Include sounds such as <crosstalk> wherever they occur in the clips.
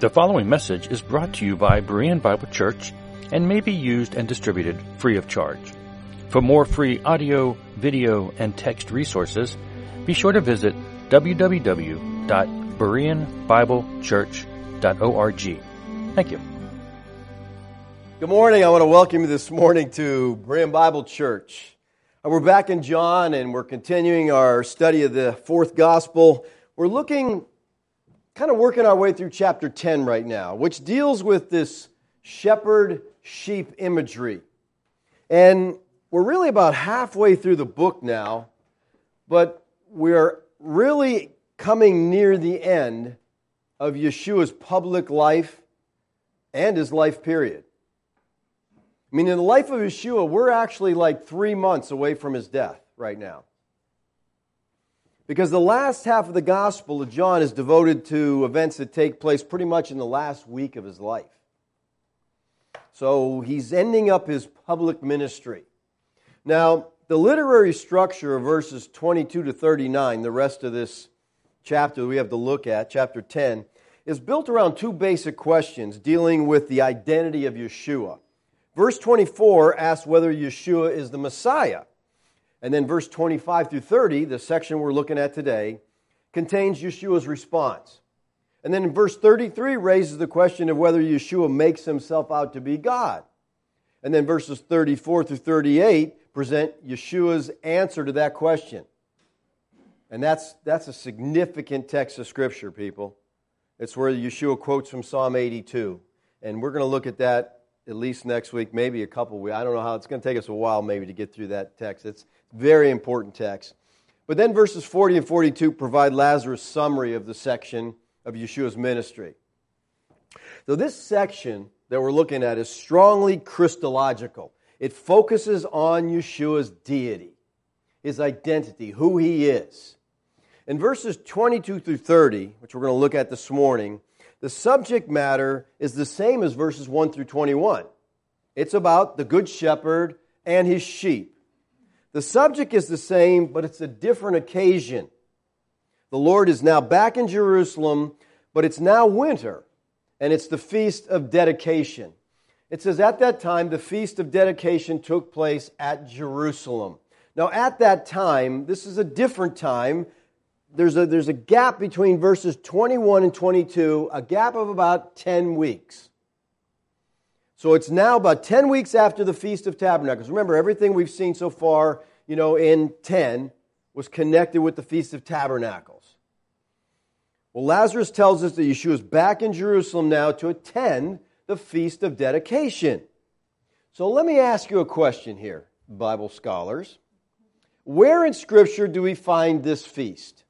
The following message is brought to you by Berean Bible Church and may be used and distributed free of charge. For more free audio, video, and text resources, be sure to visit www.bereanbiblechurch.org. Thank you. Good morning. I want to welcome you this morning to Berean Bible Church. Uh, we're back in John and we're continuing our study of the fourth gospel. We're looking kind of working our way through chapter 10 right now, which deals with this shepherd sheep imagery. And we're really about halfway through the book now, but we're really coming near the end of Yeshua's public life and his life period. I mean, in the life of Yeshua, we're actually like three months away from his death right now. Because the last half of the Gospel of John is devoted to events that take place pretty much in the last week of his life. So he's ending up his public ministry. Now, the literary structure of verses 22 to 39, the rest of this chapter we have to look at, chapter 10, is built around two basic questions dealing with the identity of Yeshua. Verse 24 asks whether Yeshua is the Messiah. And then verse 25 through 30, the section we're looking at today, contains Yeshua's response. And then in verse 33 raises the question of whether Yeshua makes himself out to be God. And then verses 34 through 38 present Yeshua's answer to that question. And that's, that's a significant text of Scripture, people. It's where Yeshua quotes from Psalm 82. And we're going to look at that at least next week, maybe a couple weeks. I don't know how it's going to take us a while maybe to get through that text. It's very important text. But then verses 40 and 42 provide Lazarus' summary of the section of Yeshua's ministry. So this section that we're looking at is strongly Christological. It focuses on Yeshua's deity, his identity, who he is. In verses 22 through 30, which we're going to look at this morning, the subject matter is the same as verses 1 through 21. It's about the good shepherd and his sheep. The subject is the same, but it's a different occasion. The Lord is now back in Jerusalem, but it's now winter, and it's the Feast of Dedication. It says, At that time, the Feast of Dedication took place at Jerusalem. Now, at that time, this is a different time. There's a, there's a gap between verses 21 and 22, a gap of about 10 weeks. So it's now about 10 weeks after the Feast of Tabernacles. Remember, everything we've seen so far, you know, in 10 was connected with the Feast of Tabernacles. Well, Lazarus tells us that Yeshua is back in Jerusalem now to attend the Feast of Dedication. So let me ask you a question here, Bible scholars. Where in Scripture do we find this feast?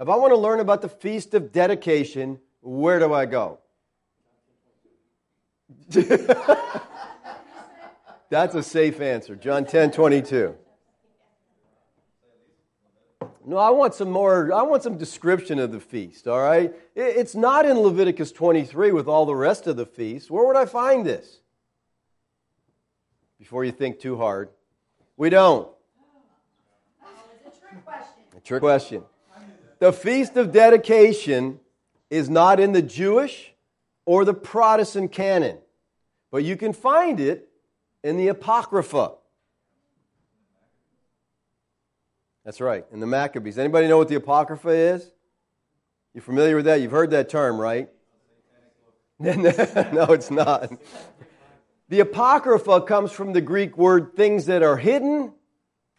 If I want to learn about the Feast of Dedication, where do I go? <laughs> That's a safe answer. John 10 22. No, I want some more, I want some description of the feast, all right? It's not in Leviticus 23 with all the rest of the feast. Where would I find this? Before you think too hard. We don't. Oh, it's a trick question. A trick question. The Feast of Dedication is not in the Jewish or the Protestant canon. But you can find it in the Apocrypha. That's right, in the Maccabees. Anybody know what the Apocrypha is? You're familiar with that? You've heard that term, right? <laughs> no, it's not. The Apocrypha comes from the Greek word things that are hidden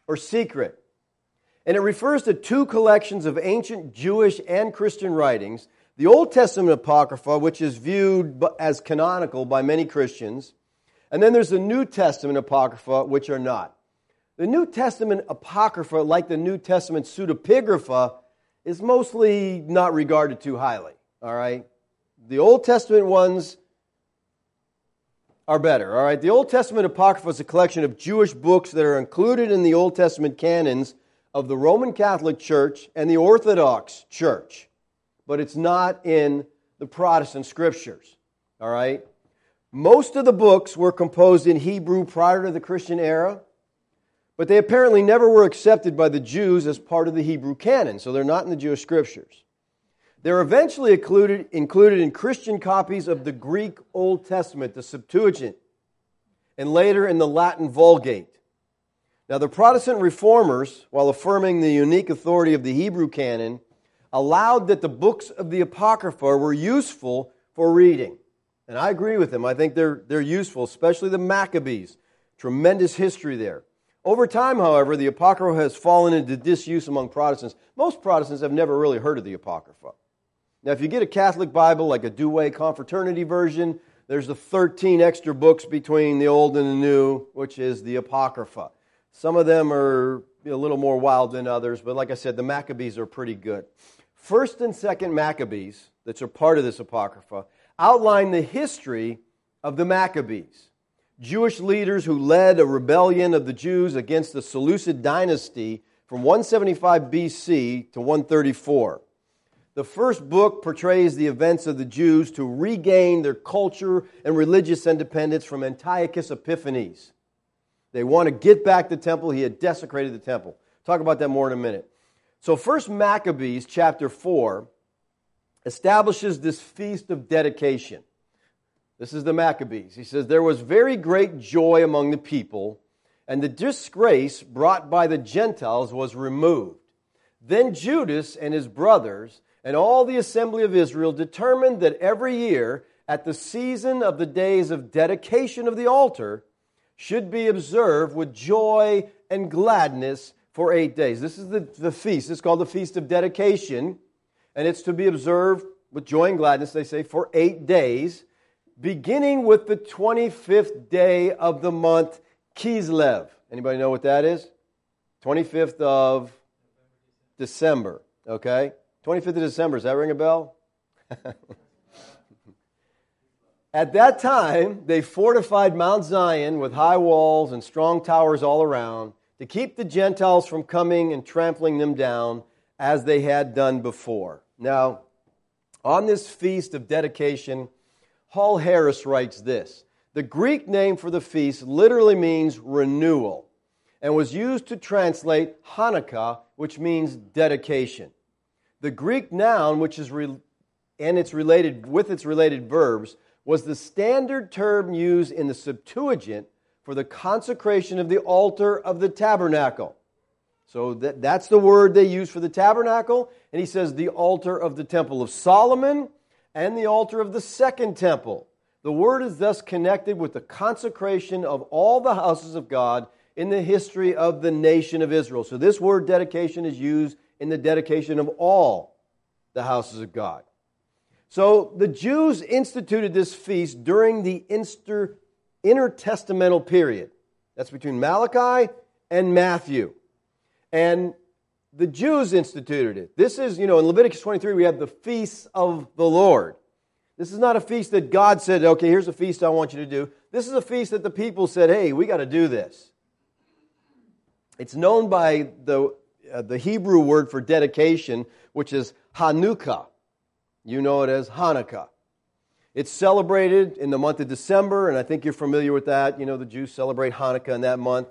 or secret. And it refers to two collections of ancient Jewish and Christian writings the Old Testament Apocrypha, which is viewed as canonical by many Christians, and then there's the New Testament Apocrypha, which are not. The New Testament Apocrypha, like the New Testament pseudepigrapha, is mostly not regarded too highly, all right? The Old Testament ones are better, all right? The Old Testament Apocrypha is a collection of Jewish books that are included in the Old Testament canons of the Roman Catholic Church and the Orthodox Church but it's not in the Protestant scriptures. All right? Most of the books were composed in Hebrew prior to the Christian era, but they apparently never were accepted by the Jews as part of the Hebrew canon, so they're not in the Jewish scriptures. They're eventually included, included in Christian copies of the Greek Old Testament, the Septuagint, and later in the Latin Vulgate. Now, the Protestant reformers, while affirming the unique authority of the Hebrew canon, allowed that the books of the Apocrypha were useful for reading. And I agree with them. I think they're, they're useful, especially the Maccabees. Tremendous history there. Over time, however, the Apocrypha has fallen into disuse among Protestants. Most Protestants have never really heard of the Apocrypha. Now, if you get a Catholic Bible, like a Douay Confraternity version, there's the 13 extra books between the Old and the New, which is the Apocrypha. Some of them are a little more wild than others, but like I said, the Maccabees are pretty good. First and second Maccabees, that are part of this Apocrypha, outline the history of the Maccabees. Jewish leaders who led a rebellion of the Jews against the Seleucid dynasty from 175 BC to 134. The first book portrays the events of the Jews to regain their culture and religious independence from Antiochus Epiphanes. They want to get back the temple. He had desecrated the temple. Talk about that more in a minute. So, first Maccabees chapter 4 establishes this feast of dedication. This is the Maccabees. He says, There was very great joy among the people, and the disgrace brought by the Gentiles was removed. Then Judas and his brothers and all the assembly of Israel determined that every year, at the season of the days of dedication of the altar, should be observed with joy and gladness for eight days. This is the, the feast. It's called the Feast of Dedication, and it's to be observed with joy and gladness, they say, for eight days, beginning with the 25th day of the month Kislev. Anybody know what that is? 25th of December, okay? 25th of December, does that ring a bell? <laughs> At that time, they fortified Mount Zion with high walls and strong towers all around to keep the Gentiles from coming and trampling them down as they had done before. Now, on this feast of dedication, Hall Harris writes this The Greek name for the feast literally means renewal and was used to translate Hanukkah, which means dedication. The Greek noun, which is re- and its related with its related verbs, was the standard term used in the Septuagint for the consecration of the altar of the tabernacle. So that, that's the word they use for the tabernacle. And he says the altar of the temple of Solomon and the altar of the second temple. The word is thus connected with the consecration of all the houses of God in the history of the nation of Israel. So this word dedication is used in the dedication of all the houses of God. So the Jews instituted this feast during the inter, intertestamental period. That's between Malachi and Matthew. And the Jews instituted it. This is, you know, in Leviticus 23, we have the feasts of the Lord. This is not a feast that God said, okay, here's a feast I want you to do. This is a feast that the people said, hey, we got to do this. It's known by the, uh, the Hebrew word for dedication, which is Hanukkah. You know it as Hanukkah. It's celebrated in the month of December, and I think you're familiar with that. You know, the Jews celebrate Hanukkah in that month.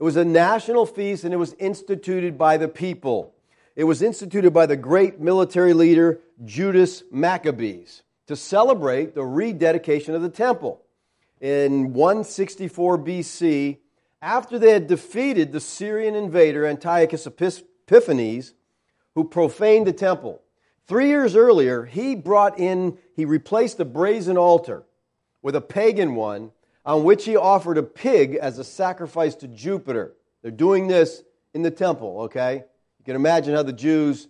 It was a national feast, and it was instituted by the people. It was instituted by the great military leader Judas Maccabees to celebrate the rededication of the temple. In 164 BC, after they had defeated the Syrian invader Antiochus Epiphanes, who profaned the temple, Three years earlier, he brought in, he replaced the brazen altar with a pagan one on which he offered a pig as a sacrifice to Jupiter. They're doing this in the temple, okay? You can imagine how the Jews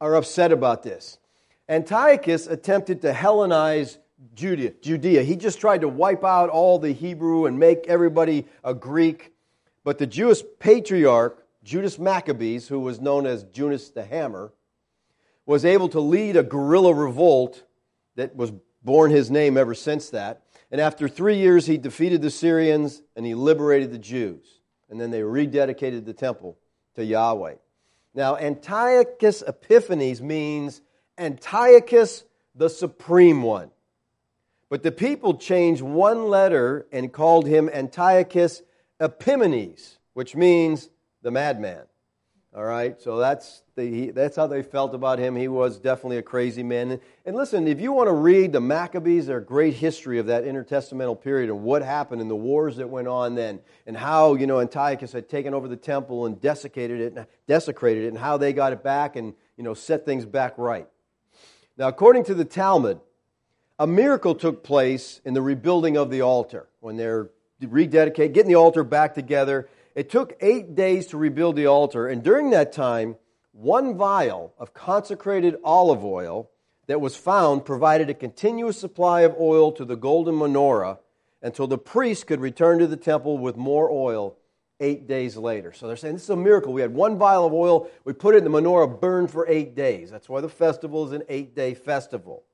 are upset about this. Antiochus attempted to Hellenize Judea. Judea. He just tried to wipe out all the Hebrew and make everybody a Greek. But the Jewish patriarch, Judas Maccabees, who was known as Judas the Hammer, was able to lead a guerrilla revolt that was borne his name ever since that. And after three years, he defeated the Syrians and he liberated the Jews. And then they rededicated the temple to Yahweh. Now, Antiochus Epiphanes means Antiochus the Supreme One. But the people changed one letter and called him Antiochus Epimanes, which means the madman. All right, so that's the, that's how they felt about him. He was definitely a crazy man. And, listen, if you want to read the Maccabees, their great history of that intertestamental period and what happened and the wars that went on then, and how you know Antiochus had taken over the temple and desecrated it, and desecrated it, and how they got it back and you know set things back right. Now, according to the Talmud, a miracle took place in the rebuilding of the altar when they're rededicating, getting the altar back together it took eight days to rebuild the altar, and during that time, one vial of consecrated olive oil that was found provided a continuous supply of oil to the golden menorah until the priest could return to the temple with more oil eight days later. So they're saying this is a miracle. We had one vial of oil, we put it in the menorah, burned for eight days. That's why the festival is an eight day festival.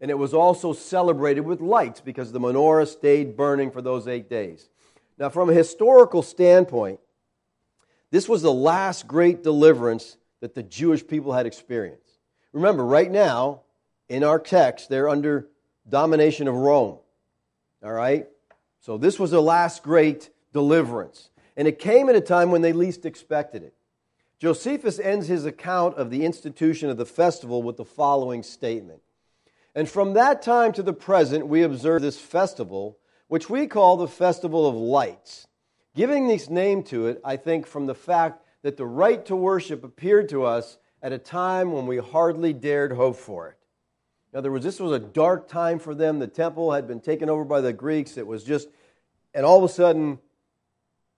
And it was also celebrated with lights because the menorah stayed burning for those eight days. Now, from a historical standpoint, this was the last great deliverance that the Jewish people had experienced. Remember, right now, in our text, they're under domination of Rome. All right? So this was the last great deliverance. And it came at a time when they least expected it. Josephus ends his account of the institution of the festival with the following statement. And from that time to the present, we observe this festival which we call the Festival of Lights. Giving this name to it, I think, from the fact that the right to worship appeared to us at a time when we hardly dared hope for it. In other words, this was a dark time for them. The temple had been taken over by the Greeks. It was just, and all of a sudden,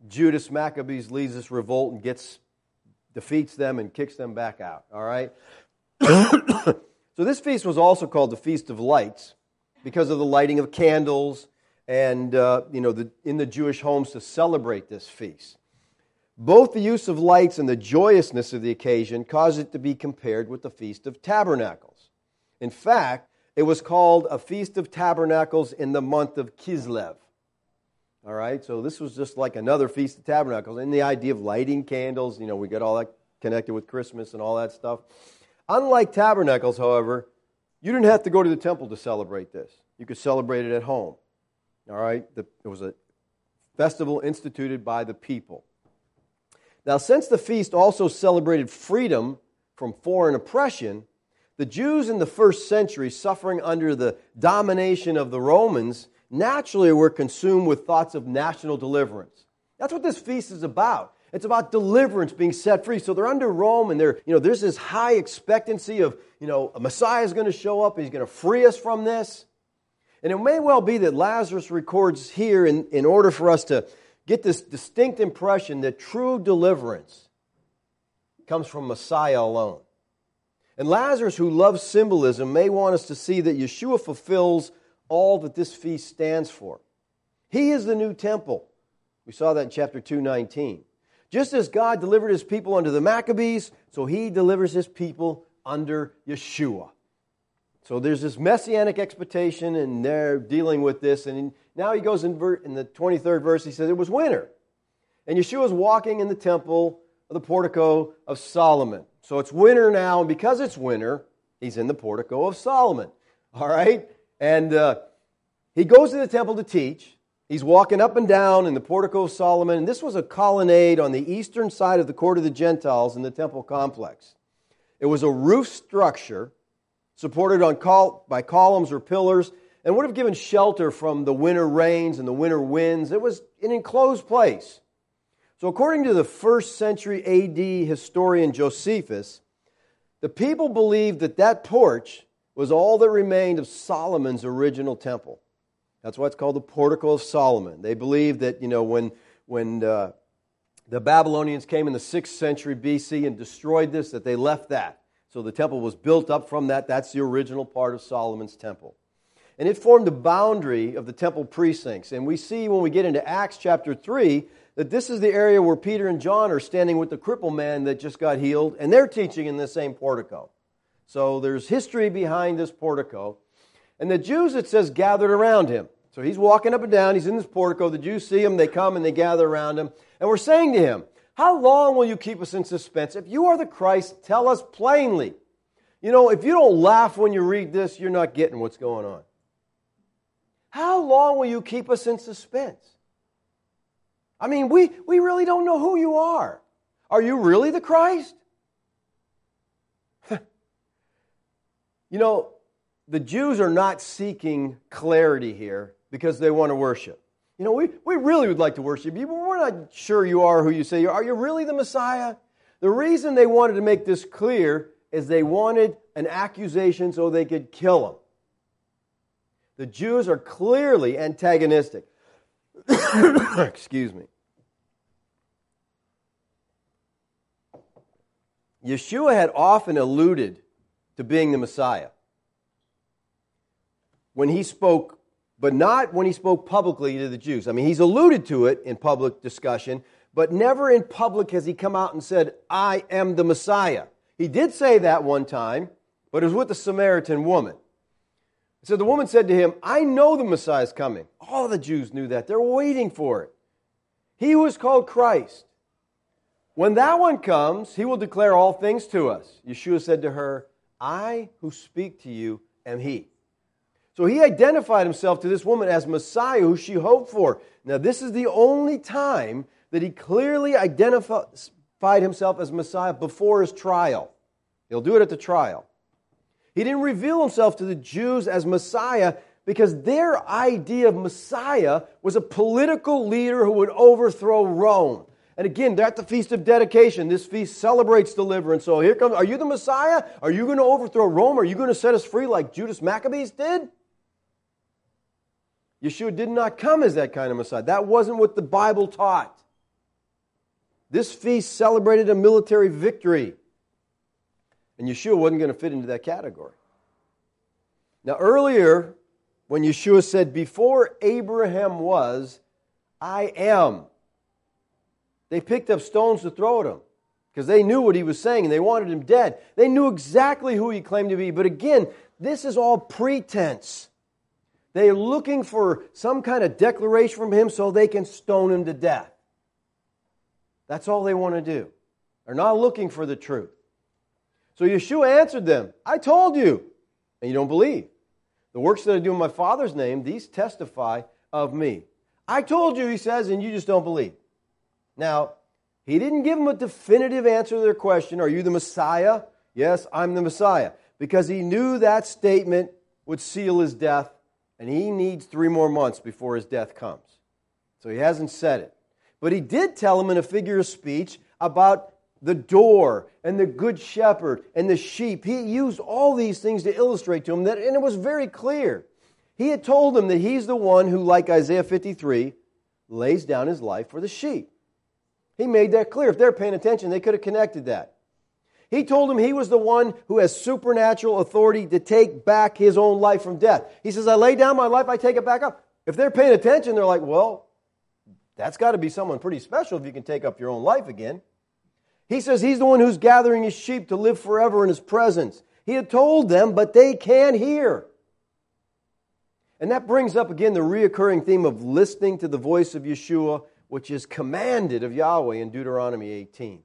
Judas Maccabees leads this revolt and gets, defeats them and kicks them back out. All right? <coughs> so this feast was also called the Feast of Lights because of the lighting of candles and uh, you know, the, in the Jewish homes to celebrate this feast. Both the use of lights and the joyousness of the occasion caused it to be compared with the Feast of Tabernacles. In fact, it was called a Feast of Tabernacles in the month of Kislev. All right, so this was just like another Feast of Tabernacles. And the idea of lighting candles, you know, we get all that connected with Christmas and all that stuff. Unlike Tabernacles, however, you didn't have to go to the temple to celebrate this. You could celebrate it at home. All right? The, it was a festival instituted by the people. Now, since the feast also celebrated freedom from foreign oppression, the Jews in the first century, suffering under the domination of the Romans, naturally were consumed with thoughts of national deliverance. That's what this feast is about. It's about deliverance, being set free. So they're under Rome, and they're, you know, there's this high expectancy of, you know, a Messiah is going to show up, he's going to free us from this. And it may well be that Lazarus records here in, in order for us to get this distinct impression that true deliverance comes from Messiah alone. And Lazarus, who loves symbolism, may want us to see that Yeshua fulfills all that this feast stands for. He is the new temple. We saw that in chapter 219. Just as God delivered his people under the Maccabees, so he delivers his people under Yeshua. So there's this messianic expectation, and they're dealing with this. And now he goes in, in the 23rd verse, he says, It was winter. And Yeshua's walking in the temple of the portico of Solomon. So it's winter now, and because it's winter, he's in the portico of Solomon. All right? And uh, he goes to the temple to teach. He's walking up and down in the portico of Solomon. And this was a colonnade on the eastern side of the court of the Gentiles in the temple complex. It was a roof structure supported on col- by columns or pillars, and would have given shelter from the winter rains and the winter winds. It was an enclosed place. So, according to the first century AD historian Josephus, the people believed that that porch was all that remained of Solomon's original temple. That's why it's called the Portico of Solomon. They believed that, you know, when, when uh, the Babylonians came in the 6th century BC and destroyed this, that they left that. So the temple was built up from that. That's the original part of Solomon's temple. And it formed the boundary of the temple precincts. And we see when we get into Acts chapter 3 that this is the area where Peter and John are standing with the crippled man that just got healed, and they're teaching in the same portico. So there's history behind this portico. And the Jews, it says, gathered around him. So he's walking up and down, he's in this portico. The Jews see him, they come and they gather around him. And we're saying to him, how long will you keep us in suspense? If you are the Christ, tell us plainly. You know, if you don't laugh when you read this, you're not getting what's going on. How long will you keep us in suspense? I mean, we, we really don't know who you are. Are you really the Christ? <laughs> you know, the Jews are not seeking clarity here because they want to worship. You know, we, we really would like to worship you, but we're not sure you are who you say you are. Are you really the Messiah? The reason they wanted to make this clear is they wanted an accusation so they could kill him. The Jews are clearly antagonistic. <coughs> Excuse me. Yeshua had often alluded to being the Messiah when he spoke, but not when he spoke publicly to the Jews. I mean, he's alluded to it in public discussion, but never in public has he come out and said, I am the Messiah. He did say that one time, but it was with the Samaritan woman. So the woman said to him, I know the Messiah is coming. All the Jews knew that. They're waiting for it. He was called Christ. When that one comes, he will declare all things to us. Yeshua said to her, I who speak to you am he. So he identified himself to this woman as Messiah who she hoped for. Now, this is the only time that he clearly identified himself as Messiah before his trial. He'll do it at the trial. He didn't reveal himself to the Jews as Messiah because their idea of Messiah was a political leader who would overthrow Rome. And again, they're at the Feast of Dedication. This feast celebrates deliverance. So here comes, are you the Messiah? Are you going to overthrow Rome? Are you going to set us free like Judas Maccabees did? Yeshua did not come as that kind of Messiah. That wasn't what the Bible taught. This feast celebrated a military victory. And Yeshua wasn't going to fit into that category. Now, earlier, when Yeshua said, Before Abraham was, I am, they picked up stones to throw at him because they knew what he was saying and they wanted him dead. They knew exactly who he claimed to be. But again, this is all pretense. They're looking for some kind of declaration from him so they can stone him to death. That's all they want to do. They're not looking for the truth. So Yeshua answered them, I told you, and you don't believe. The works that I do in my Father's name, these testify of me. I told you, he says, and you just don't believe. Now, he didn't give them a definitive answer to their question Are you the Messiah? Yes, I'm the Messiah. Because he knew that statement would seal his death and he needs three more months before his death comes. So he hasn't said it. But he did tell him in a figure of speech about the door and the good shepherd and the sheep. He used all these things to illustrate to him that, and it was very clear. He had told him that he's the one who, like Isaiah 53, lays down his life for the sheep. He made that clear. If they're paying attention, they could have connected that. He told him he was the one who has supernatural authority to take back his own life from death. He says, I lay down my life, I take it back up. If they're paying attention, they're like, well, that's got to be someone pretty special if you can take up your own life again. He says he's the one who's gathering his sheep to live forever in his presence. He had told them, but they can't hear. And that brings up again the reoccurring theme of listening to the voice of Yeshua, which is commanded of Yahweh in Deuteronomy 18.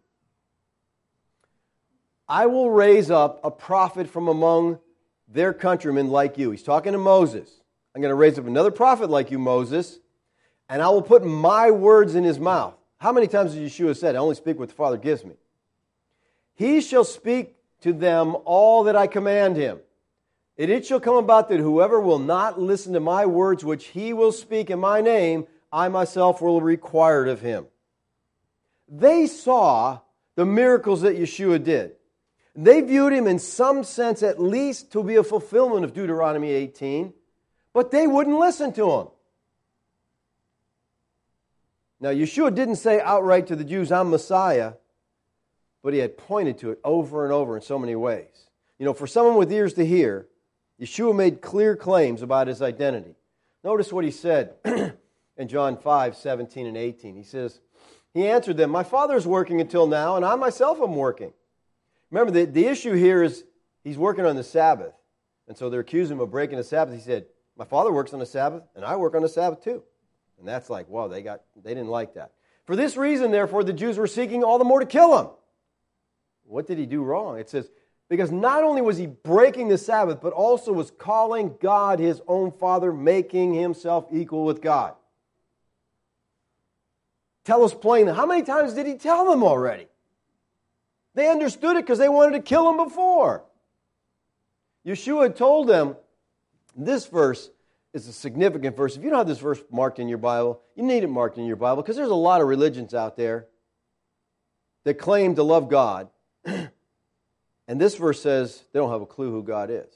I will raise up a prophet from among their countrymen like you. He's talking to Moses. I'm going to raise up another prophet like you, Moses, and I will put my words in his mouth. How many times has Yeshua said, I only speak what the Father gives me? He shall speak to them all that I command him. And it shall come about that whoever will not listen to my words which he will speak in my name, I myself will require of him. They saw the miracles that Yeshua did. They viewed him in some sense, at least, to be a fulfillment of Deuteronomy 18, but they wouldn't listen to him. Now, Yeshua didn't say outright to the Jews, I'm Messiah, but he had pointed to it over and over in so many ways. You know, for someone with ears to hear, Yeshua made clear claims about his identity. Notice what he said <clears throat> in John 5 17 and 18. He says, He answered them, My Father is working until now, and I myself am working. Remember, the, the issue here is he's working on the Sabbath. And so they're accusing him of breaking the Sabbath. He said, My father works on the Sabbath, and I work on the Sabbath too. And that's like, wow, they, got, they didn't like that. For this reason, therefore, the Jews were seeking all the more to kill him. What did he do wrong? It says, because not only was he breaking the Sabbath, but also was calling God his own Father, making himself equal with God. Tell us plainly, how many times did he tell them already? They understood it because they wanted to kill him before. Yeshua told them this verse is a significant verse. If you don't have this verse marked in your Bible, you need it marked in your Bible because there's a lot of religions out there that claim to love God. <clears throat> and this verse says they don't have a clue who God is.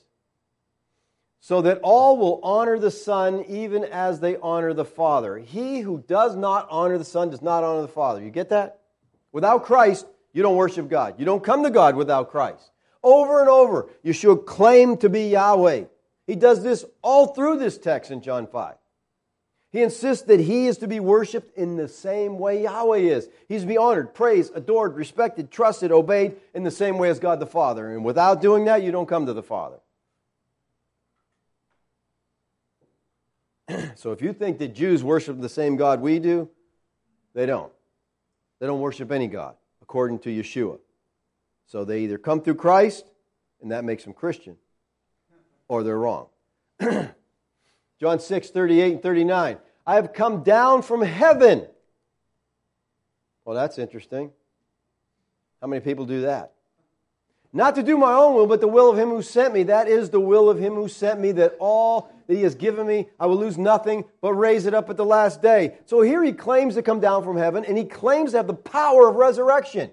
So that all will honor the Son even as they honor the Father. He who does not honor the Son does not honor the Father. You get that? Without Christ, you don't worship God. You don't come to God without Christ. Over and over, Yeshua claimed to be Yahweh. He does this all through this text in John 5. He insists that he is to be worshiped in the same way Yahweh is. He's to be honored, praised, adored, respected, trusted, obeyed in the same way as God the Father. And without doing that, you don't come to the Father. <clears throat> so if you think that Jews worship the same God we do, they don't. They don't worship any God according to Yeshua. So they either come through Christ, and that makes them Christian, or they're wrong. <clears throat> John 6, 38 and 39. I have come down from heaven. Well, that's interesting. How many people do that? Not to do my own will, but the will of him who sent me. That is the will of him who sent me, that all that he has given me, I will lose nothing, but raise it up at the last day. So here he claims to come down from heaven, and he claims to have the power of resurrection.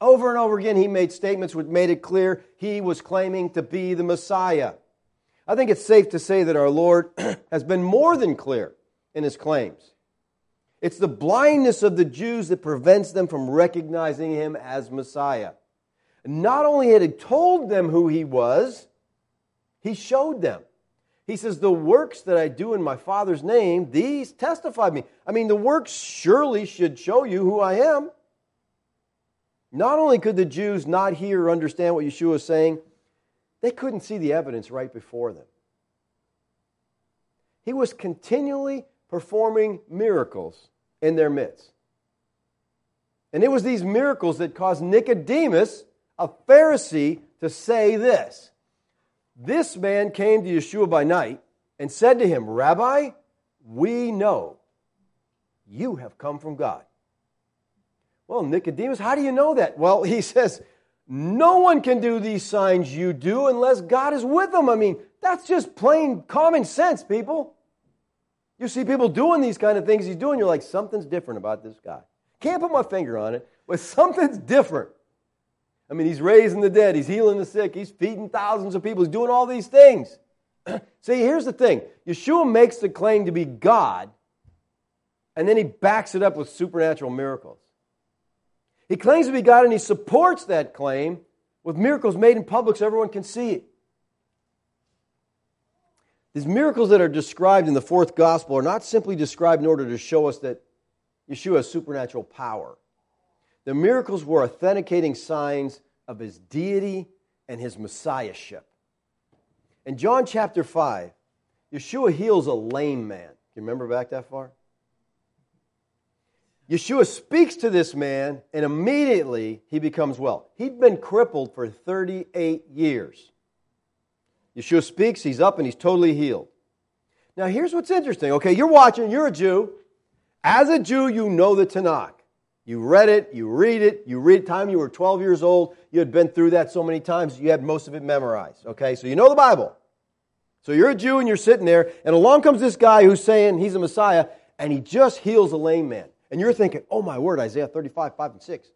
Over and over again, he made statements which made it clear he was claiming to be the Messiah. I think it's safe to say that our Lord <clears throat> has been more than clear in his claims. It's the blindness of the Jews that prevents them from recognizing him as Messiah. Not only had he told them who he was, he showed them. He says, The works that I do in my Father's name, these testify me. I mean, the works surely should show you who I am. Not only could the Jews not hear or understand what Yeshua was saying, they couldn't see the evidence right before them. He was continually performing miracles in their midst. And it was these miracles that caused Nicodemus, a Pharisee, to say this This man came to Yeshua by night and said to him, Rabbi, we know you have come from God. Well, Nicodemus, how do you know that? Well, <laughs> he says, no one can do these signs you do unless God is with them. I mean, that's just plain common sense, people. You see people doing these kind of things he's doing, you're like, something's different about this guy. Can't put my finger on it, but <laughs> something's different. I mean, he's raising the dead, he's healing the sick, he's feeding thousands of people, he's doing all these things. <clears throat> See, here's the thing Yeshua makes the claim to be God, and then he backs it up with supernatural miracles. He claims to be God and he supports that claim with miracles made in public so everyone can see it. These miracles that are described in the fourth gospel are not simply described in order to show us that Yeshua has supernatural power. The miracles were authenticating signs of his deity and his messiahship. In John chapter 5, Yeshua heals a lame man. You remember back that far? Yeshua speaks to this man, and immediately he becomes well. He'd been crippled for 38 years. Yeshua speaks, he's up, and he's totally healed. Now, here's what's interesting. Okay, you're watching, you're a Jew. As a Jew, you know the Tanakh. You read it, you read it, you read time you were 12 years old. You had been through that so many times, you had most of it memorized. Okay, so you know the Bible. So you're a Jew and you're sitting there, and along comes this guy who's saying he's a Messiah, and he just heals a lame man. And you're thinking, oh my word, Isaiah 35, 5 and 6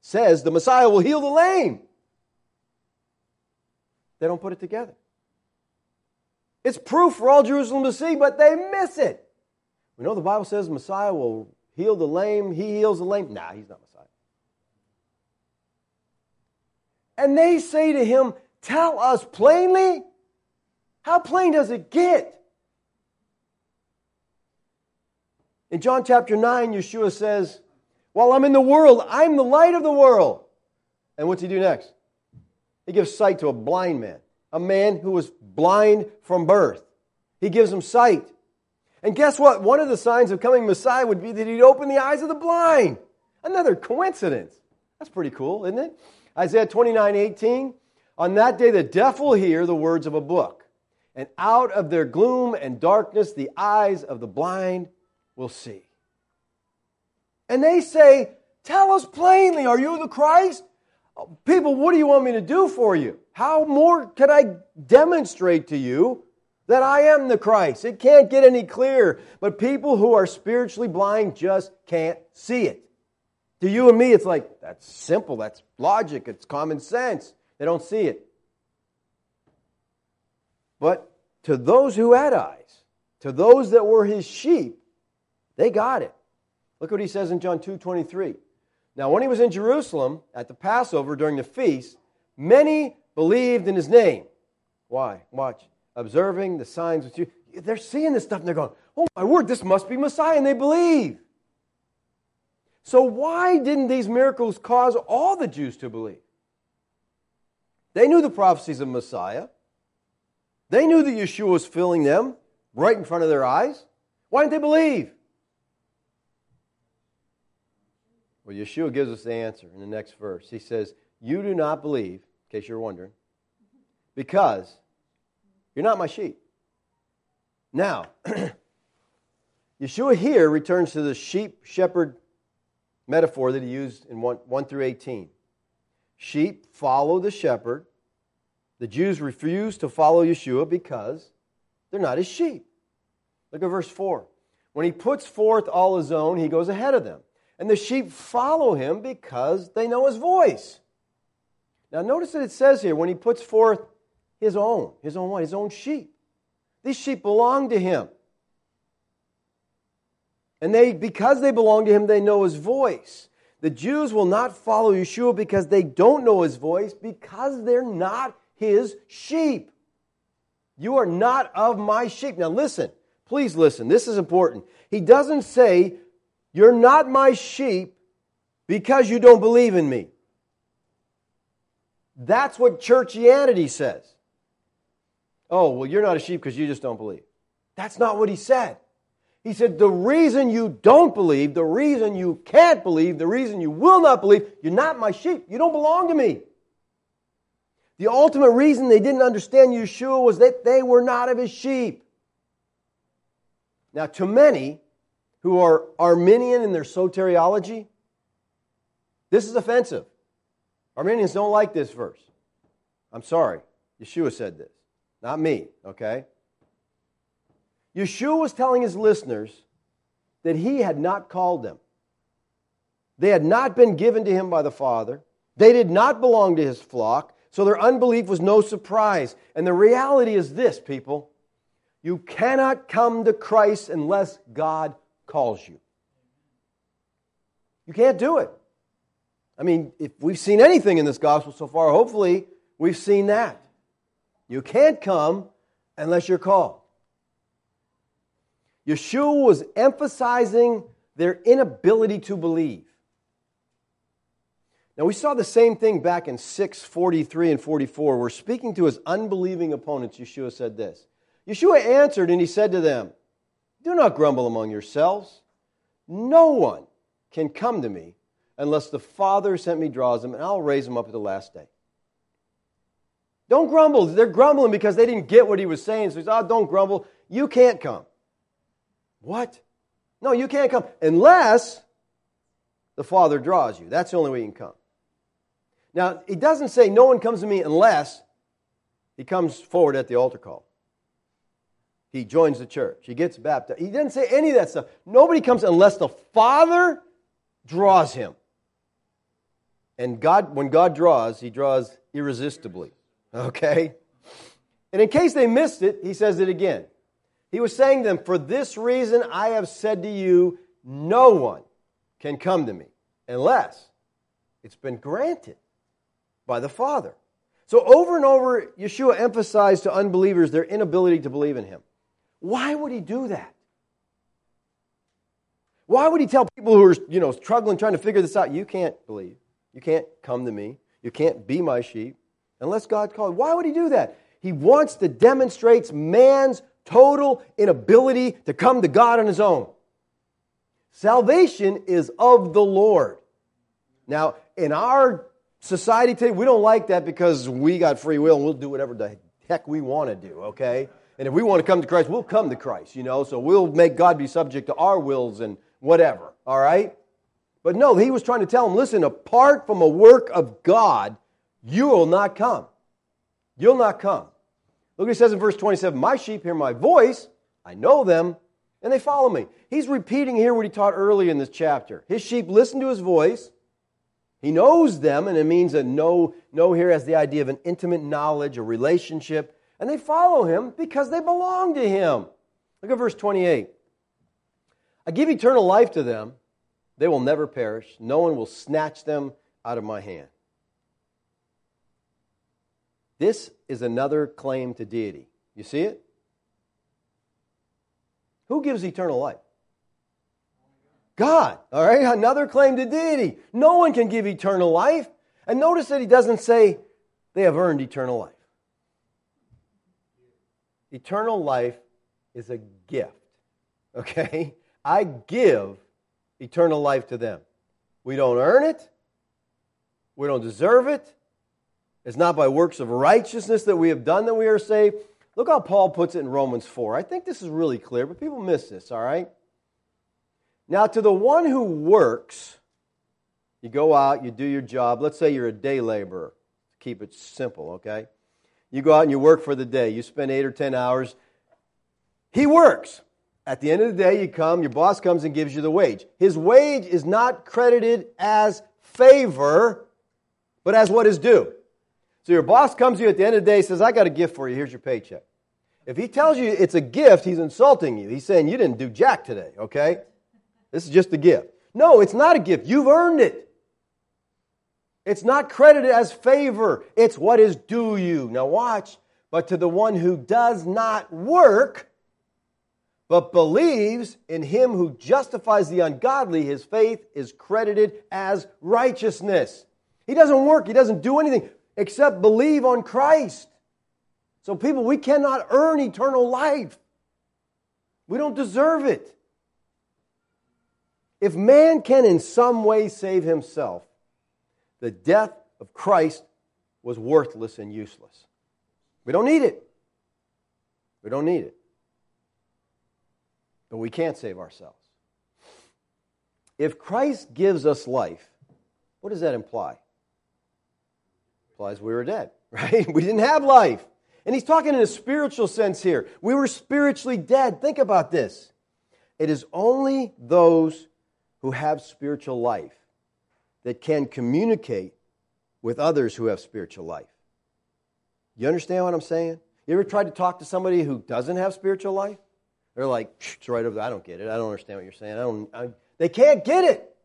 says the Messiah will heal the lame. They don't put it together. It's proof for all Jerusalem to see, but they miss it. We know the Bible says Messiah will heal the lame. He heals the lame. Nah, he's not Messiah. And they say to him, Tell us plainly. How plain does it get? In John chapter 9, Yeshua says, While I'm in the world, I'm the light of the world. And what's he do next? He gives sight to a blind man, a man who was blind from birth. He gives him sight. And guess what? One of the signs of coming Messiah would be that he'd open the eyes of the blind. Another coincidence. That's pretty cool, isn't it? Isaiah 29 18. On that day, the deaf will hear the words of a book, and out of their gloom and darkness, the eyes of the blind will see. And they say, Tell us plainly, are you the Christ? People, what do you want me to do for you? How more can I demonstrate to you that I am the Christ? It can't get any clearer. But people who are spiritually blind just can't see it. To you and me, it's like, that's simple, that's logic, it's common sense. They don't see it. But to those who had eyes, to those that were his sheep, they got it. Look what he says in John 2 23. Now, when he was in Jerusalem at the Passover during the feast, many believed in his name. Why? Watch. Observing the signs which you. They're seeing this stuff and they're going, oh my word, this must be Messiah, and they believe. So, why didn't these miracles cause all the Jews to believe? They knew the prophecies of Messiah. They knew that Yeshua was filling them right in front of their eyes. Why didn't they believe? Well, Yeshua gives us the answer in the next verse. He says, You do not believe, in case you're wondering, because you're not my sheep. Now, <clears throat> Yeshua here returns to the sheep shepherd metaphor that he used in 1, 1 through 18. Sheep follow the shepherd. The Jews refuse to follow Yeshua because they're not his sheep. Look at verse 4. When he puts forth all his own, he goes ahead of them and the sheep follow him because they know his voice. Now, notice that it says here when he puts forth his own, his own what? His own sheep. These sheep belong to him. And they, because they belong to him, they know his voice. The Jews will not follow Yeshua because they don't know his voice, because they're not his sheep. You are not of my sheep. Now, listen, please listen. This is important. He doesn't say, you're not my sheep because you don't believe in me. That's what churchianity says. Oh, well, you're not a sheep because you just don't believe. That's not what he said. He said, the reason you don't believe, the reason you can't believe, the reason you will not believe, you're not my sheep. You don't belong to me. The ultimate reason they didn't understand Yeshua was that they were not of his sheep. Now, to many, who are Arminian in their soteriology, this is offensive. Arminians don't like this verse. I'm sorry. Yeshua said this, not me, okay? Yeshua was telling his listeners that he had not called them. They had not been given to him by the Father. They did not belong to his flock, so their unbelief was no surprise. And the reality is this, people you cannot come to Christ unless God calls you. You can't do it. I mean, if we've seen anything in this gospel so far, hopefully we've seen that. You can't come unless you're called. Yeshua was emphasizing their inability to believe. Now, we saw the same thing back in 643 and 44. We're speaking to his unbelieving opponents. Yeshua said this Yeshua answered and he said to them, do not grumble among yourselves. No one can come to me unless the Father sent me draws him, and I'll raise him up at the last day. Don't grumble. They're grumbling because they didn't get what he was saying. So he says, Oh, don't grumble. You can't come. What? No, you can't come unless the Father draws you. That's the only way you can come. Now, he doesn't say no one comes to me unless he comes forward at the altar call he joins the church. He gets baptized. He didn't say any of that stuff. Nobody comes unless the Father draws him. And God, when God draws, he draws irresistibly. Okay? And in case they missed it, he says it again. He was saying to them, For this reason I have said to you, no one can come to me unless it's been granted by the Father. So over and over, Yeshua emphasized to unbelievers their inability to believe in him. Why would he do that? Why would he tell people who are, you know, struggling trying to figure this out, you can't believe. You can't come to me. You can't be my sheep unless God called. Why would he do that? He wants to demonstrate man's total inability to come to God on his own. Salvation is of the Lord. Now, in our society today, we don't like that because we got free will and we'll do whatever the heck we want to do, okay? And if we want to come to Christ, we'll come to Christ, you know. So we'll make God be subject to our wills and whatever, all right? But no, he was trying to tell them listen, apart from a work of God, you will not come. You'll not come. Look what he says in verse 27 My sheep hear my voice, I know them, and they follow me. He's repeating here what he taught early in this chapter. His sheep listen to his voice. He knows them, and it means a know, know here has the idea of an intimate knowledge, a relationship, and they follow him because they belong to him. Look at verse 28. I give eternal life to them. They will never perish. No one will snatch them out of my hand. This is another claim to deity. You see it? Who gives eternal life? God. All right, another claim to deity. No one can give eternal life. And notice that he doesn't say they have earned eternal life. Eternal life is a gift. Okay? I give eternal life to them. We don't earn it. We don't deserve it. It's not by works of righteousness that we have done that we are saved. Look how Paul puts it in Romans 4. I think this is really clear, but people miss this, all right? Now, to the one who works, you go out, you do your job. Let's say you're a day laborer. Keep it simple, okay? You go out and you work for the day. You spend eight or ten hours. He works. At the end of the day, you come, your boss comes and gives you the wage. His wage is not credited as favor, but as what is due. So your boss comes to you at the end of the day says, I got a gift for you. Here's your paycheck. If he tells you it's a gift, he's insulting you. He's saying you didn't do jack today, okay? This is just a gift. No, it's not a gift. You've earned it. It's not credited as favor. It's what is due you. Now watch. But to the one who does not work, but believes in him who justifies the ungodly, his faith is credited as righteousness. He doesn't work, he doesn't do anything except believe on Christ. So, people, we cannot earn eternal life. We don't deserve it. If man can in some way save himself, the death of Christ was worthless and useless. We don't need it. We don't need it. But we can't save ourselves. If Christ gives us life, what does that imply? Implies we were dead, <laughs> right? We didn't have life. And he's talking in a spiritual sense here. We were spiritually dead. Think about this. It is only those who have spiritual life that can communicate with others who have spiritual life. You understand what I'm saying? You ever tried to talk to somebody who doesn't have spiritual life? They're like, it's right over there. I don't get it. I don't understand what you're saying. I don't, I, they can't get it.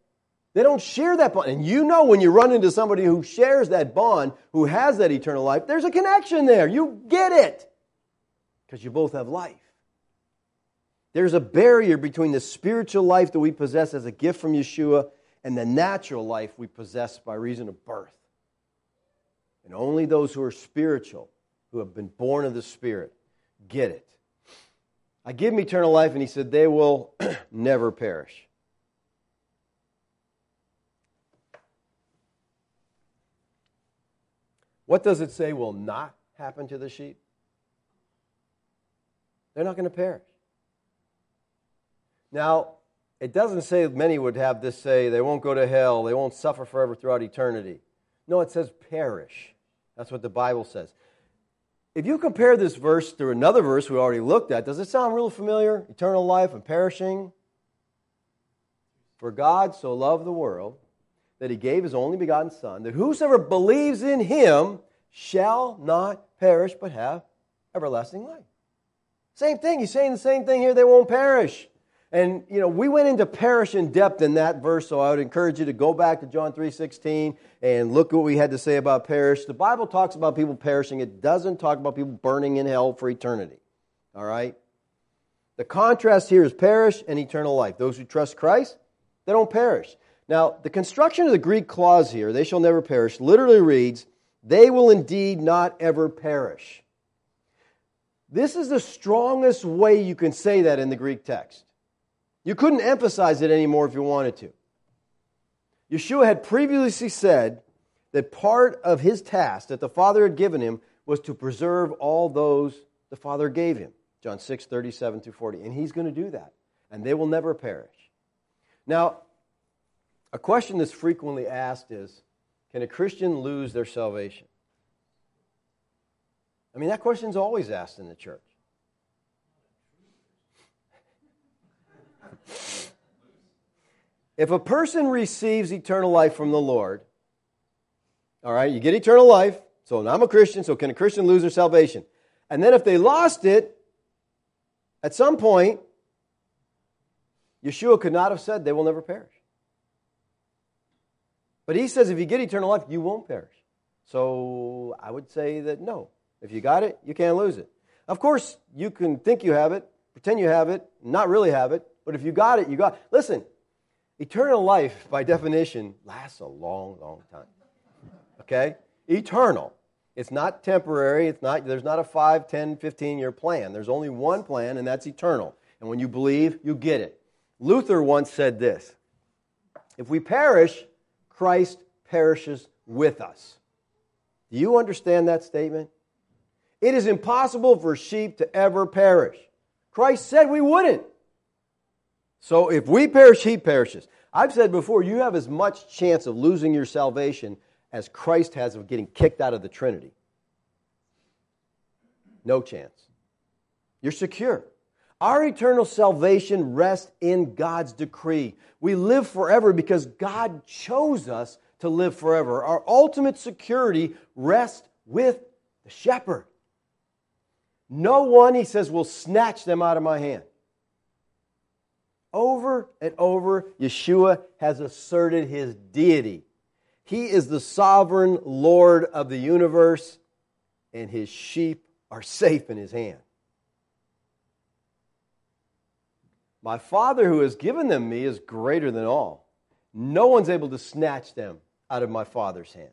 They don't share that bond. And you know when you run into somebody who shares that bond, who has that eternal life, there's a connection there. You get it. Because you both have life. There's a barrier between the spiritual life that we possess as a gift from Yeshua and the natural life we possess by reason of birth. And only those who are spiritual, who have been born of the Spirit, get it. I give them eternal life, and he said, they will <clears throat> never perish. What does it say will not happen to the sheep? They're not going to perish. Now, it doesn't say many would have this say they won't go to hell, they won't suffer forever throughout eternity. No, it says perish. That's what the Bible says. If you compare this verse to another verse we already looked at, does it sound real familiar? Eternal life and perishing? For God so loved the world that he gave his only begotten Son, that whosoever believes in him shall not perish but have everlasting life. Same thing. He's saying the same thing here. They won't perish. And you know, we went into perish in depth in that verse, so I would encourage you to go back to John 3:16 and look what we had to say about perish. The Bible talks about people perishing. It doesn't talk about people burning in hell for eternity. All right? The contrast here is perish and eternal life. Those who trust Christ, they don't perish. Now, the construction of the Greek clause here, they shall never perish, literally reads, they will indeed not ever perish. This is the strongest way you can say that in the Greek text. You couldn't emphasize it anymore if you wanted to. Yeshua had previously said that part of his task that the Father had given him was to preserve all those the Father gave him. John 6, 37 through 40. And he's going to do that. And they will never perish. Now, A question that's frequently asked is Can a Christian lose their salvation? I mean, that question's always asked in the church. if a person receives eternal life from the Lord, all right, you get eternal life. So I'm a Christian, so can a Christian lose their salvation? And then if they lost it, at some point, Yeshua could not have said they will never perish. But he says if you get eternal life, you won't perish. So I would say that no. If you got it, you can't lose it. Of course, you can think you have it, pretend you have it, not really have it, but if you got it, you got it. Listen, eternal life, by definition, lasts a long, long time. Okay? Eternal. It's not temporary. It's not, there's not a 5, 10, 15 year plan. There's only one plan, and that's eternal. And when you believe, you get it. Luther once said this If we perish, Christ perishes with us. Do you understand that statement? It is impossible for sheep to ever perish. Christ said we wouldn't. So if we perish, he perishes. I've said before, you have as much chance of losing your salvation as Christ has of getting kicked out of the Trinity. No chance. You're secure. Our eternal salvation rests in God's decree. We live forever because God chose us to live forever. Our ultimate security rests with the shepherd. No one, he says, will snatch them out of my hand. Over and over, Yeshua has asserted his deity. He is the sovereign Lord of the universe, and his sheep are safe in his hand. My Father who has given them me is greater than all. No one's able to snatch them out of my Father's hand.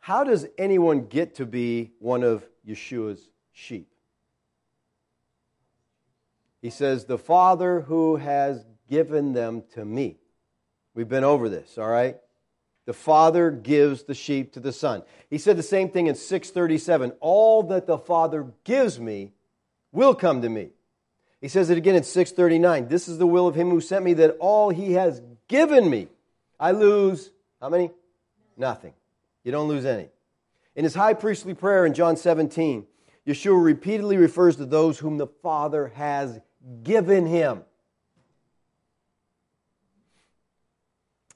How does anyone get to be one of Yeshua's sheep? He says, The Father who has given them to me. We've been over this, all right? The Father gives the sheep to the Son. He said the same thing in 637 All that the Father gives me will come to me. He says it again in 639 This is the will of him who sent me, that all he has given me, I lose how many? Nothing. You don't lose any. In his high priestly prayer in John 17, Yeshua repeatedly refers to those whom the Father has given him.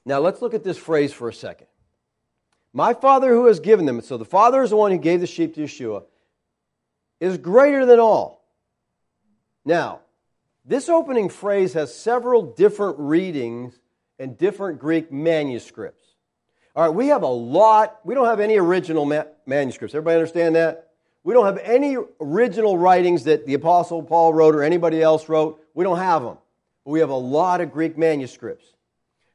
Now let's look at this phrase for a second. My Father who has given them, so the Father is the one who gave the sheep to Yeshua, is greater than all. Now, this opening phrase has several different readings and different Greek manuscripts. All right, we have a lot, we don't have any original ma- manuscripts. Everybody understand that? We don't have any original writings that the Apostle Paul wrote or anybody else wrote. We don't have them. We have a lot of Greek manuscripts.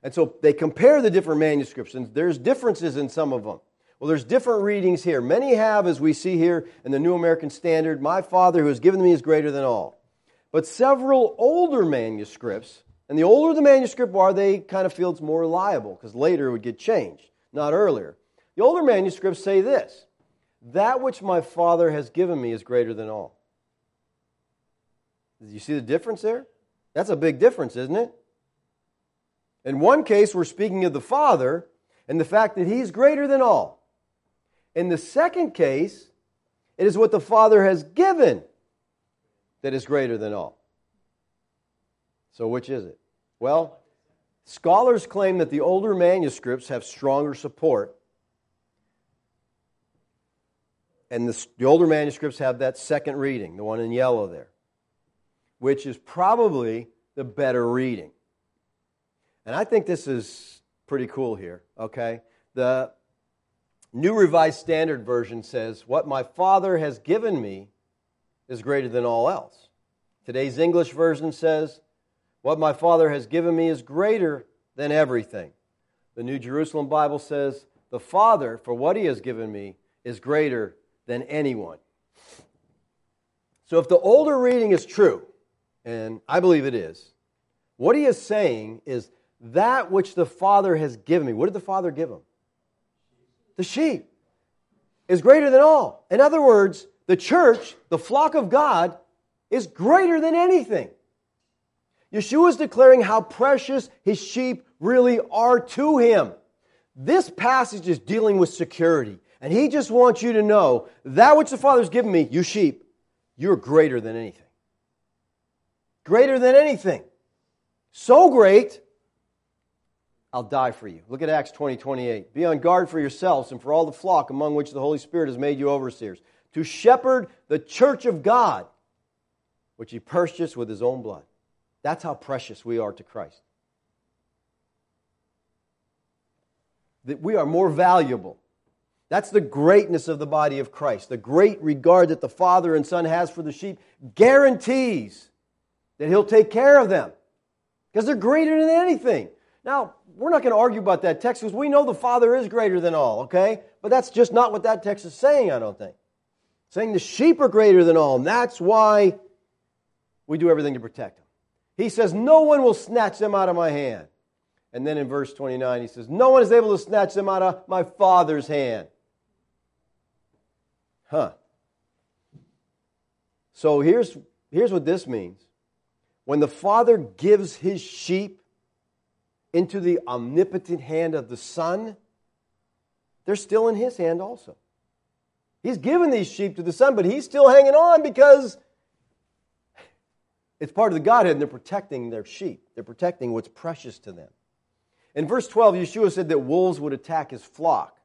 And so they compare the different manuscripts, and there's differences in some of them. Well, there's different readings here. Many have, as we see here in the New American Standard, My Father who has given me is greater than all. But several older manuscripts, and the older the manuscript are, they kind of feel it's more reliable because later it would get changed, not earlier. The older manuscripts say this That which my Father has given me is greater than all. You see the difference there? That's a big difference, isn't it? In one case, we're speaking of the Father and the fact that He's greater than all. In the second case, it is what the Father has given that is greater than all. So, which is it? Well, scholars claim that the older manuscripts have stronger support. And the, the, older manuscripts have that second reading, the one in yellow there, which is probably the better reading. And I think this is pretty cool here, okay? The New Revised Standard Version says, What my Father has given me is greater than all else. Today's English version says, What my Father has given me is greater than everything. The New Jerusalem Bible says, The Father, for what He has given me, is greater than anyone. So if the older reading is true, and I believe it is, what he is saying is that which the Father has given me. What did the Father give him? The sheep is greater than all. In other words, the church, the flock of God, is greater than anything. Yeshua is declaring how precious his sheep really are to him. This passage is dealing with security. And he just wants you to know that which the Father's given me, you sheep, you're greater than anything. Greater than anything. So great, I'll die for you. Look at Acts 20, 28. Be on guard for yourselves and for all the flock among which the Holy Spirit has made you overseers, to shepherd the church of God, which he purchased with his own blood. That's how precious we are to Christ. That we are more valuable. That's the greatness of the body of Christ. The great regard that the Father and Son has for the sheep guarantees that he'll take care of them because they're greater than anything. Now, we're not going to argue about that text because we know the Father is greater than all, okay? But that's just not what that text is saying, I don't think. Saying the sheep are greater than all, and that's why we do everything to protect them. He says, No one will snatch them out of my hand. And then in verse 29, he says, No one is able to snatch them out of my Father's hand. Huh. So here's, here's what this means. When the Father gives his sheep into the omnipotent hand of the Son, they're still in his hand also. He's given these sheep to the Son, but he's still hanging on because it's part of the Godhead and they're protecting their sheep. They're protecting what's precious to them. In verse 12, Yeshua said that wolves would attack his flock.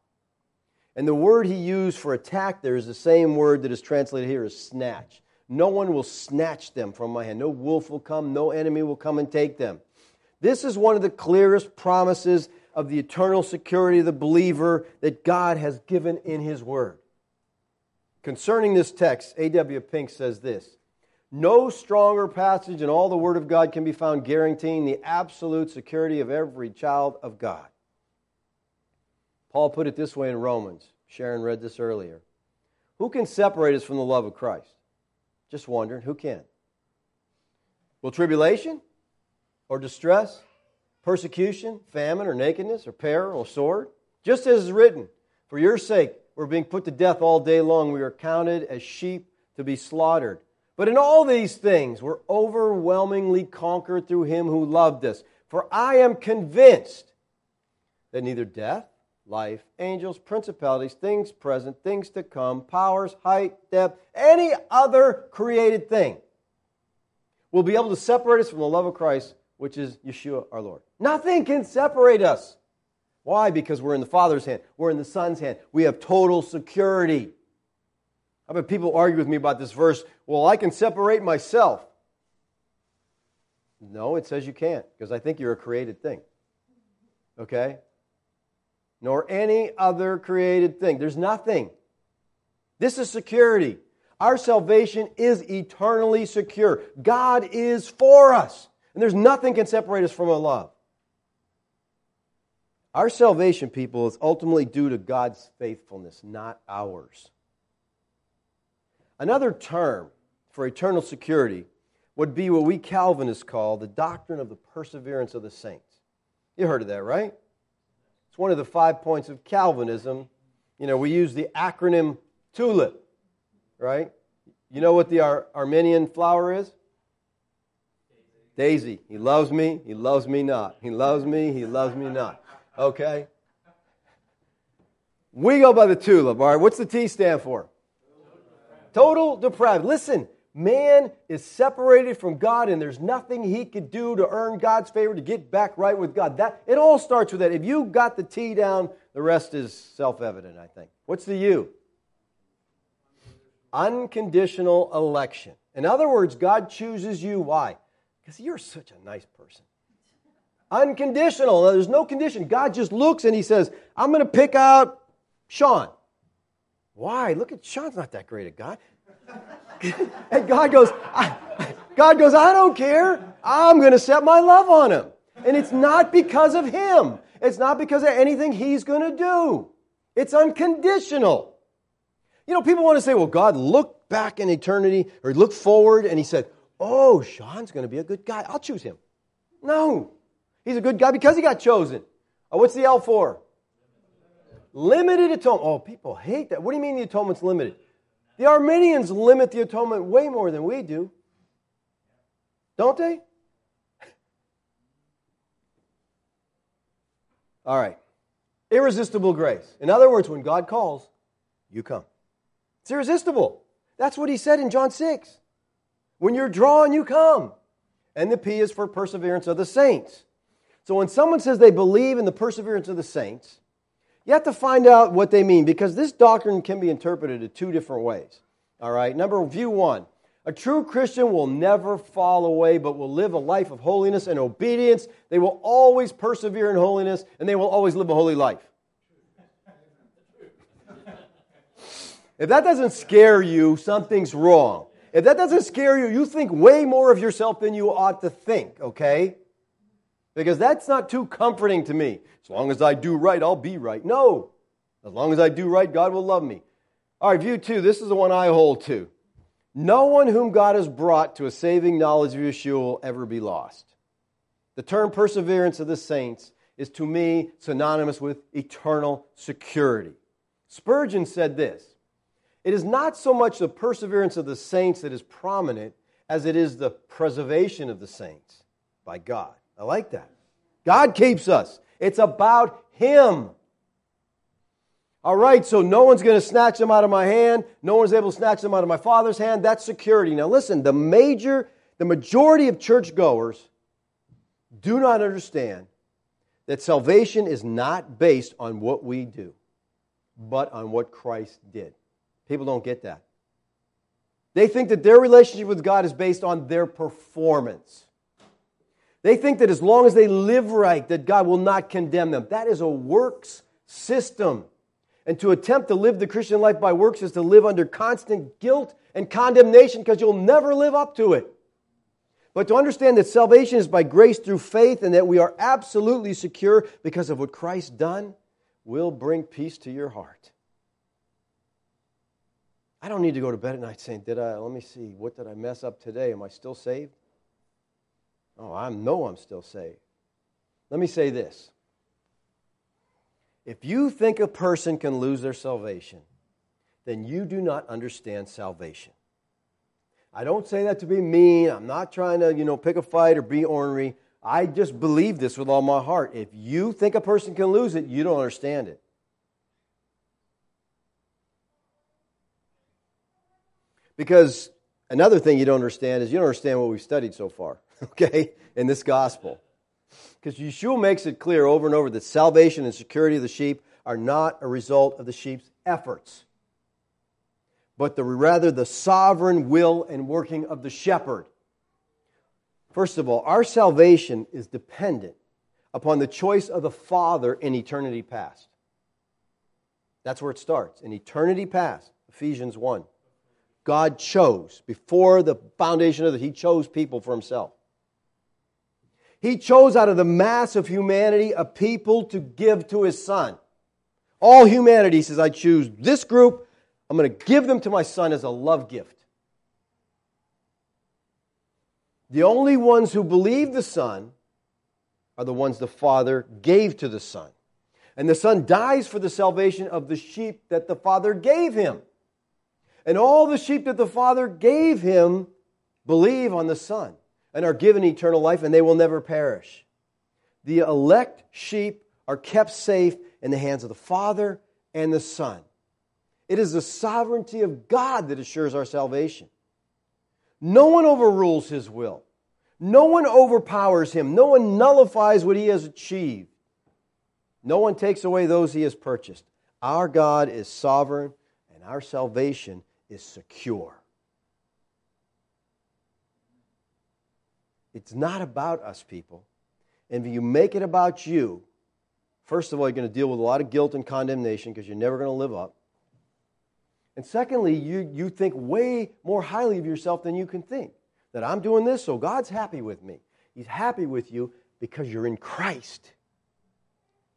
And the word he used for attack there is the same word that is translated here as snatch. No one will snatch them from my hand. No wolf will come, no enemy will come and take them. This is one of the clearest promises of the eternal security of the believer that God has given in his word. Concerning this text, A.W. Pink says this no stronger passage in all the Word of God can be found guaranteeing the absolute security of every child of God. Paul put it this way in Romans. Sharon read this earlier. Who can separate us from the love of Christ? Just wondering, who can? Will tribulation or distress, persecution, famine or nakedness or peril or sword? Just as is written, for your sake we're being put to death all day long. We are counted as sheep to be slaughtered. But in all these things, we're overwhelmingly conquered through him who loved us. For I am convinced that neither death, life, angels, principalities, things present, things to come, powers, height, depth, any other created thing will be able to separate us from the love of Christ, which is Yeshua our Lord. Nothing can separate us. Why? Because we're in the Father's hand, we're in the Son's hand. We have total security. I've had people argue with me about this verse. Well, I can separate myself. No, it says you can't, because I think you're a created thing. Okay? Nor any other created thing. There's nothing. This is security. Our salvation is eternally secure. God is for us. And there's nothing can separate us from our love. Our salvation, people, is ultimately due to God's faithfulness, not ours. Another term for eternal security would be what we Calvinists call the doctrine of the perseverance of the saints. You heard of that, right? It's one of the five points of Calvinism. You know, we use the acronym TULIP, right? You know what the Ar- Arminian flower is? Daisy. He loves me, he loves me not. He loves me, he loves me not. Okay? We go by the tulip, all right? What's the T stand for? Total depravity. Listen, man is separated from God and there's nothing he could do to earn God's favor to get back right with God. That it all starts with that. If you got the T down, the rest is self-evident, I think. What's the U? Unconditional election. In other words, God chooses you. Why? Because you're such a nice person. Unconditional. There's no condition. God just looks and he says, I'm going to pick out Sean. Why? Look at Sean's not that great a guy. <laughs> and God goes, I, God goes, I don't care. I'm going to set my love on him. And it's not because of him. It's not because of anything he's going to do. It's unconditional. You know, people want to say, well, God looked back in eternity or looked forward and he said, oh, Sean's going to be a good guy. I'll choose him. No. He's a good guy because he got chosen. Oh, what's the L for? Limited atonement. Oh, people hate that. What do you mean the atonement's limited? The Arminians limit the atonement way more than we do. Don't they? <laughs> All right. Irresistible grace. In other words, when God calls, you come. It's irresistible. That's what he said in John 6. When you're drawn, you come. And the P is for perseverance of the saints. So when someone says they believe in the perseverance of the saints, you have to find out what they mean because this doctrine can be interpreted in two different ways. All right, number view one a true Christian will never fall away, but will live a life of holiness and obedience. They will always persevere in holiness, and they will always live a holy life. If that doesn't scare you, something's wrong. If that doesn't scare you, you think way more of yourself than you ought to think, okay? Because that's not too comforting to me. As long as I do right, I'll be right. No. As long as I do right, God will love me. All right, view two. This is the one I hold to. No one whom God has brought to a saving knowledge of Yeshua will ever be lost. The term perseverance of the saints is to me synonymous with eternal security. Spurgeon said this It is not so much the perseverance of the saints that is prominent as it is the preservation of the saints by God. I like that. God keeps us. It's about Him. All right, so no one's going to snatch them out of my hand. No one's able to snatch them out of my father's hand. That's security. Now listen, the major, the majority of churchgoers do not understand that salvation is not based on what we do, but on what Christ did. People don't get that. They think that their relationship with God is based on their performance. They think that as long as they live right, that God will not condemn them. That is a works system. And to attempt to live the Christian life by works is to live under constant guilt and condemnation because you'll never live up to it. But to understand that salvation is by grace through faith and that we are absolutely secure because of what Christ done will bring peace to your heart. I don't need to go to bed at night saying, Did I, let me see, what did I mess up today? Am I still saved? Oh, I know I'm still saved. Let me say this if you think a person can lose their salvation, then you do not understand salvation. I don't say that to be mean. I'm not trying to, you know, pick a fight or be ornery. I just believe this with all my heart. If you think a person can lose it, you don't understand it. Because another thing you don't understand is you don't understand what we've studied so far, <laughs> okay, in this gospel. Because Yeshua makes it clear over and over that salvation and security of the sheep are not a result of the sheep's efforts, but the, rather the sovereign will and working of the shepherd. First of all, our salvation is dependent upon the choice of the Father in eternity past. That's where it starts. In eternity past, Ephesians 1. God chose, before the foundation of the, He chose people for Himself. He chose out of the mass of humanity a people to give to his son. All humanity says, I choose this group. I'm going to give them to my son as a love gift. The only ones who believe the son are the ones the father gave to the son. And the son dies for the salvation of the sheep that the father gave him. And all the sheep that the father gave him believe on the son and are given eternal life, and they will never perish. The elect sheep are kept safe in the hands of the Father and the Son. It is the sovereignty of God that assures our salvation. No one overrules His will. No one overpowers Him. No one nullifies what He has achieved. No one takes away those He has purchased. Our God is sovereign, and our salvation is secure. It's not about us, people. And if you make it about you, first of all, you're going to deal with a lot of guilt and condemnation because you're never going to live up. And secondly, you, you think way more highly of yourself than you can think. That I'm doing this, so God's happy with me. He's happy with you because you're in Christ.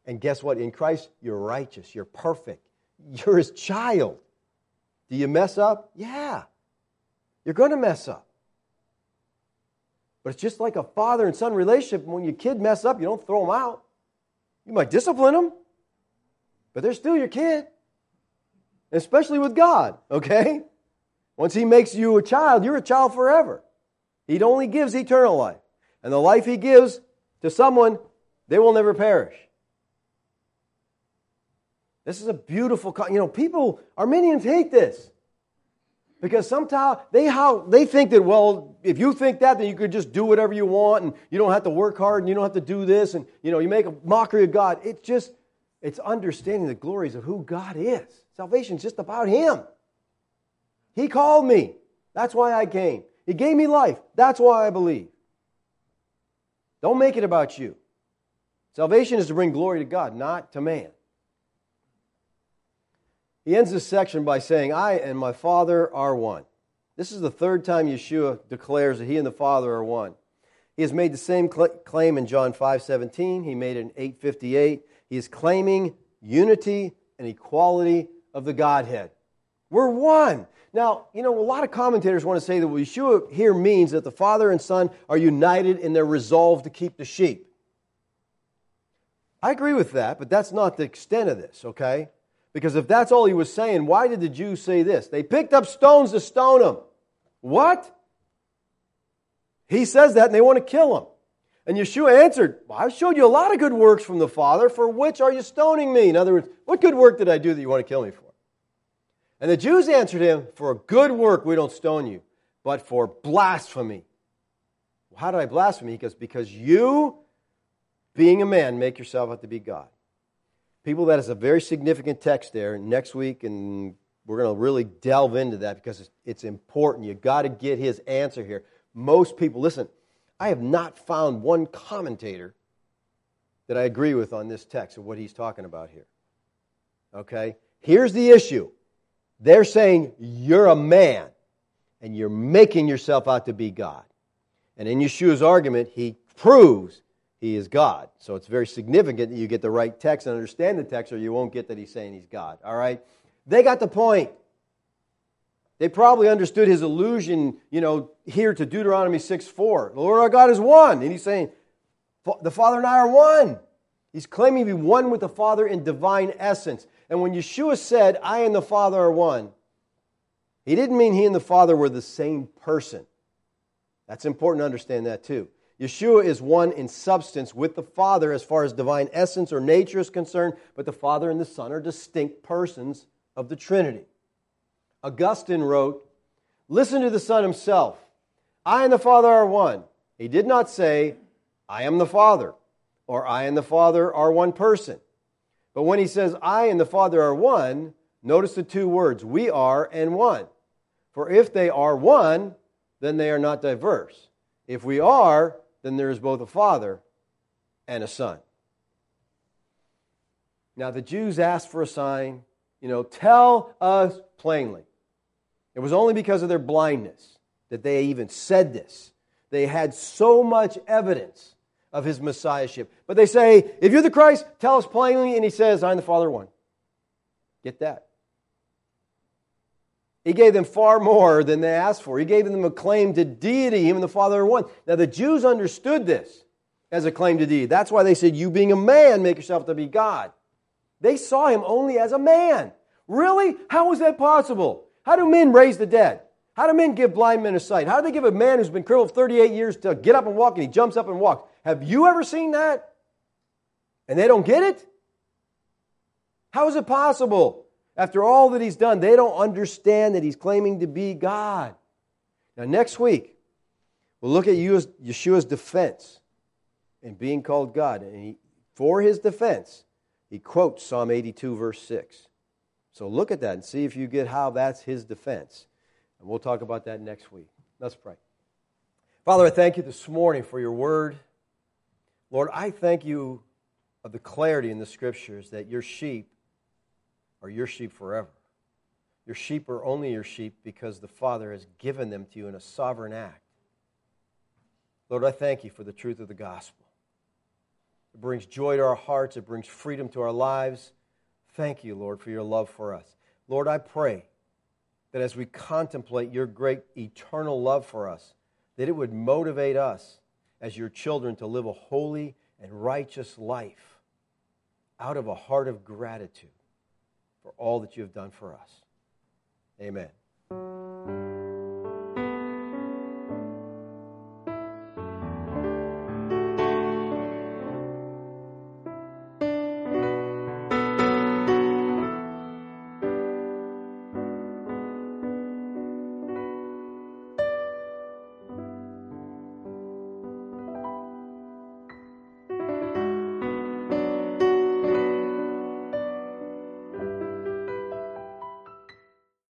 And guess what? In Christ, you're righteous, you're perfect, you're his child. Do you mess up? Yeah. You're going to mess up. But it's just like a father and son relationship. When your kid mess up, you don't throw them out. You might discipline them, but they're still your kid. Especially with God, okay? Once He makes you a child, you're a child forever. He only gives eternal life. And the life He gives to someone, they will never perish. This is a beautiful, you know, people, Arminians hate this. Because sometimes they how they think that well, if you think that, then you could just do whatever you want, and you don't have to work hard, and you don't have to do this, and you know you make a mockery of God. It's just it's understanding the glories of who God is. Salvation is just about Him. He called me. That's why I came. He gave me life. That's why I believe. Don't make it about you. Salvation is to bring glory to God, not to man. He ends this section by saying, I and my Father are one. This is the third time Yeshua declares that he and the Father are one. He has made the same claim in John 5:17. He made it in 858. He is claiming unity and equality of the Godhead. We're one. Now, you know, a lot of commentators want to say that what Yeshua here means that the Father and Son are united in their resolve to keep the sheep. I agree with that, but that's not the extent of this, okay? Because if that's all he was saying, why did the Jews say this? They picked up stones to stone him. What? He says that and they want to kill him. And Yeshua answered, well, I showed you a lot of good works from the Father. For which are you stoning me? In other words, what good work did I do that you want to kill me for? And the Jews answered him, For a good work we don't stone you, but for blasphemy. How did I blaspheme? He goes, because you, being a man, make yourself out to be God people that is a very significant text there. Next week and we're going to really delve into that because it's, it's important. You've got to get his answer here. Most people listen i have not found one commentator that i agree with on this text of what he's talking about here. Okay? Here's the issue. They're saying you're a man and you're making yourself out to be god. And in yeshua's argument he proves he is God. So it's very significant that you get the right text and understand the text, or you won't get that he's saying he's God. All right? They got the point. They probably understood his allusion, you know, here to Deuteronomy 6 4. The Lord our God is one. And he's saying, the Father and I are one. He's claiming to be one with the Father in divine essence. And when Yeshua said, I and the Father are one, he didn't mean he and the Father were the same person. That's important to understand that too. Yeshua is one in substance with the Father as far as divine essence or nature is concerned, but the Father and the Son are distinct persons of the Trinity. Augustine wrote, Listen to the Son himself. I and the Father are one. He did not say, I am the Father, or I and the Father are one person. But when he says, I and the Father are one, notice the two words, we are and one. For if they are one, then they are not diverse. If we are, then there is both a father and a son. Now, the Jews asked for a sign, you know, tell us plainly. It was only because of their blindness that they even said this. They had so much evidence of his messiahship. But they say, if you're the Christ, tell us plainly. And he says, I'm the Father one. Get that. He gave them far more than they asked for. He gave them a claim to deity. And the Father are one. Now, the Jews understood this as a claim to deity. That's why they said, You being a man, make yourself to be God. They saw him only as a man. Really? How is that possible? How do men raise the dead? How do men give blind men a sight? How do they give a man who's been crippled 38 years to get up and walk and he jumps up and walks? Have you ever seen that? And they don't get it? How is it possible? After all that he's done, they don't understand that he's claiming to be God. Now, next week, we'll look at Yeshua's defense in being called God. And he, for his defense, he quotes Psalm 82, verse 6. So look at that and see if you get how that's his defense. And we'll talk about that next week. Let's pray. Father, I thank you this morning for your word. Lord, I thank you of the clarity in the scriptures that your sheep are your sheep forever. Your sheep are only your sheep because the Father has given them to you in a sovereign act. Lord, I thank you for the truth of the gospel. It brings joy to our hearts, it brings freedom to our lives. Thank you, Lord, for your love for us. Lord, I pray that as we contemplate your great eternal love for us, that it would motivate us as your children to live a holy and righteous life out of a heart of gratitude for all that you have done for us. Amen.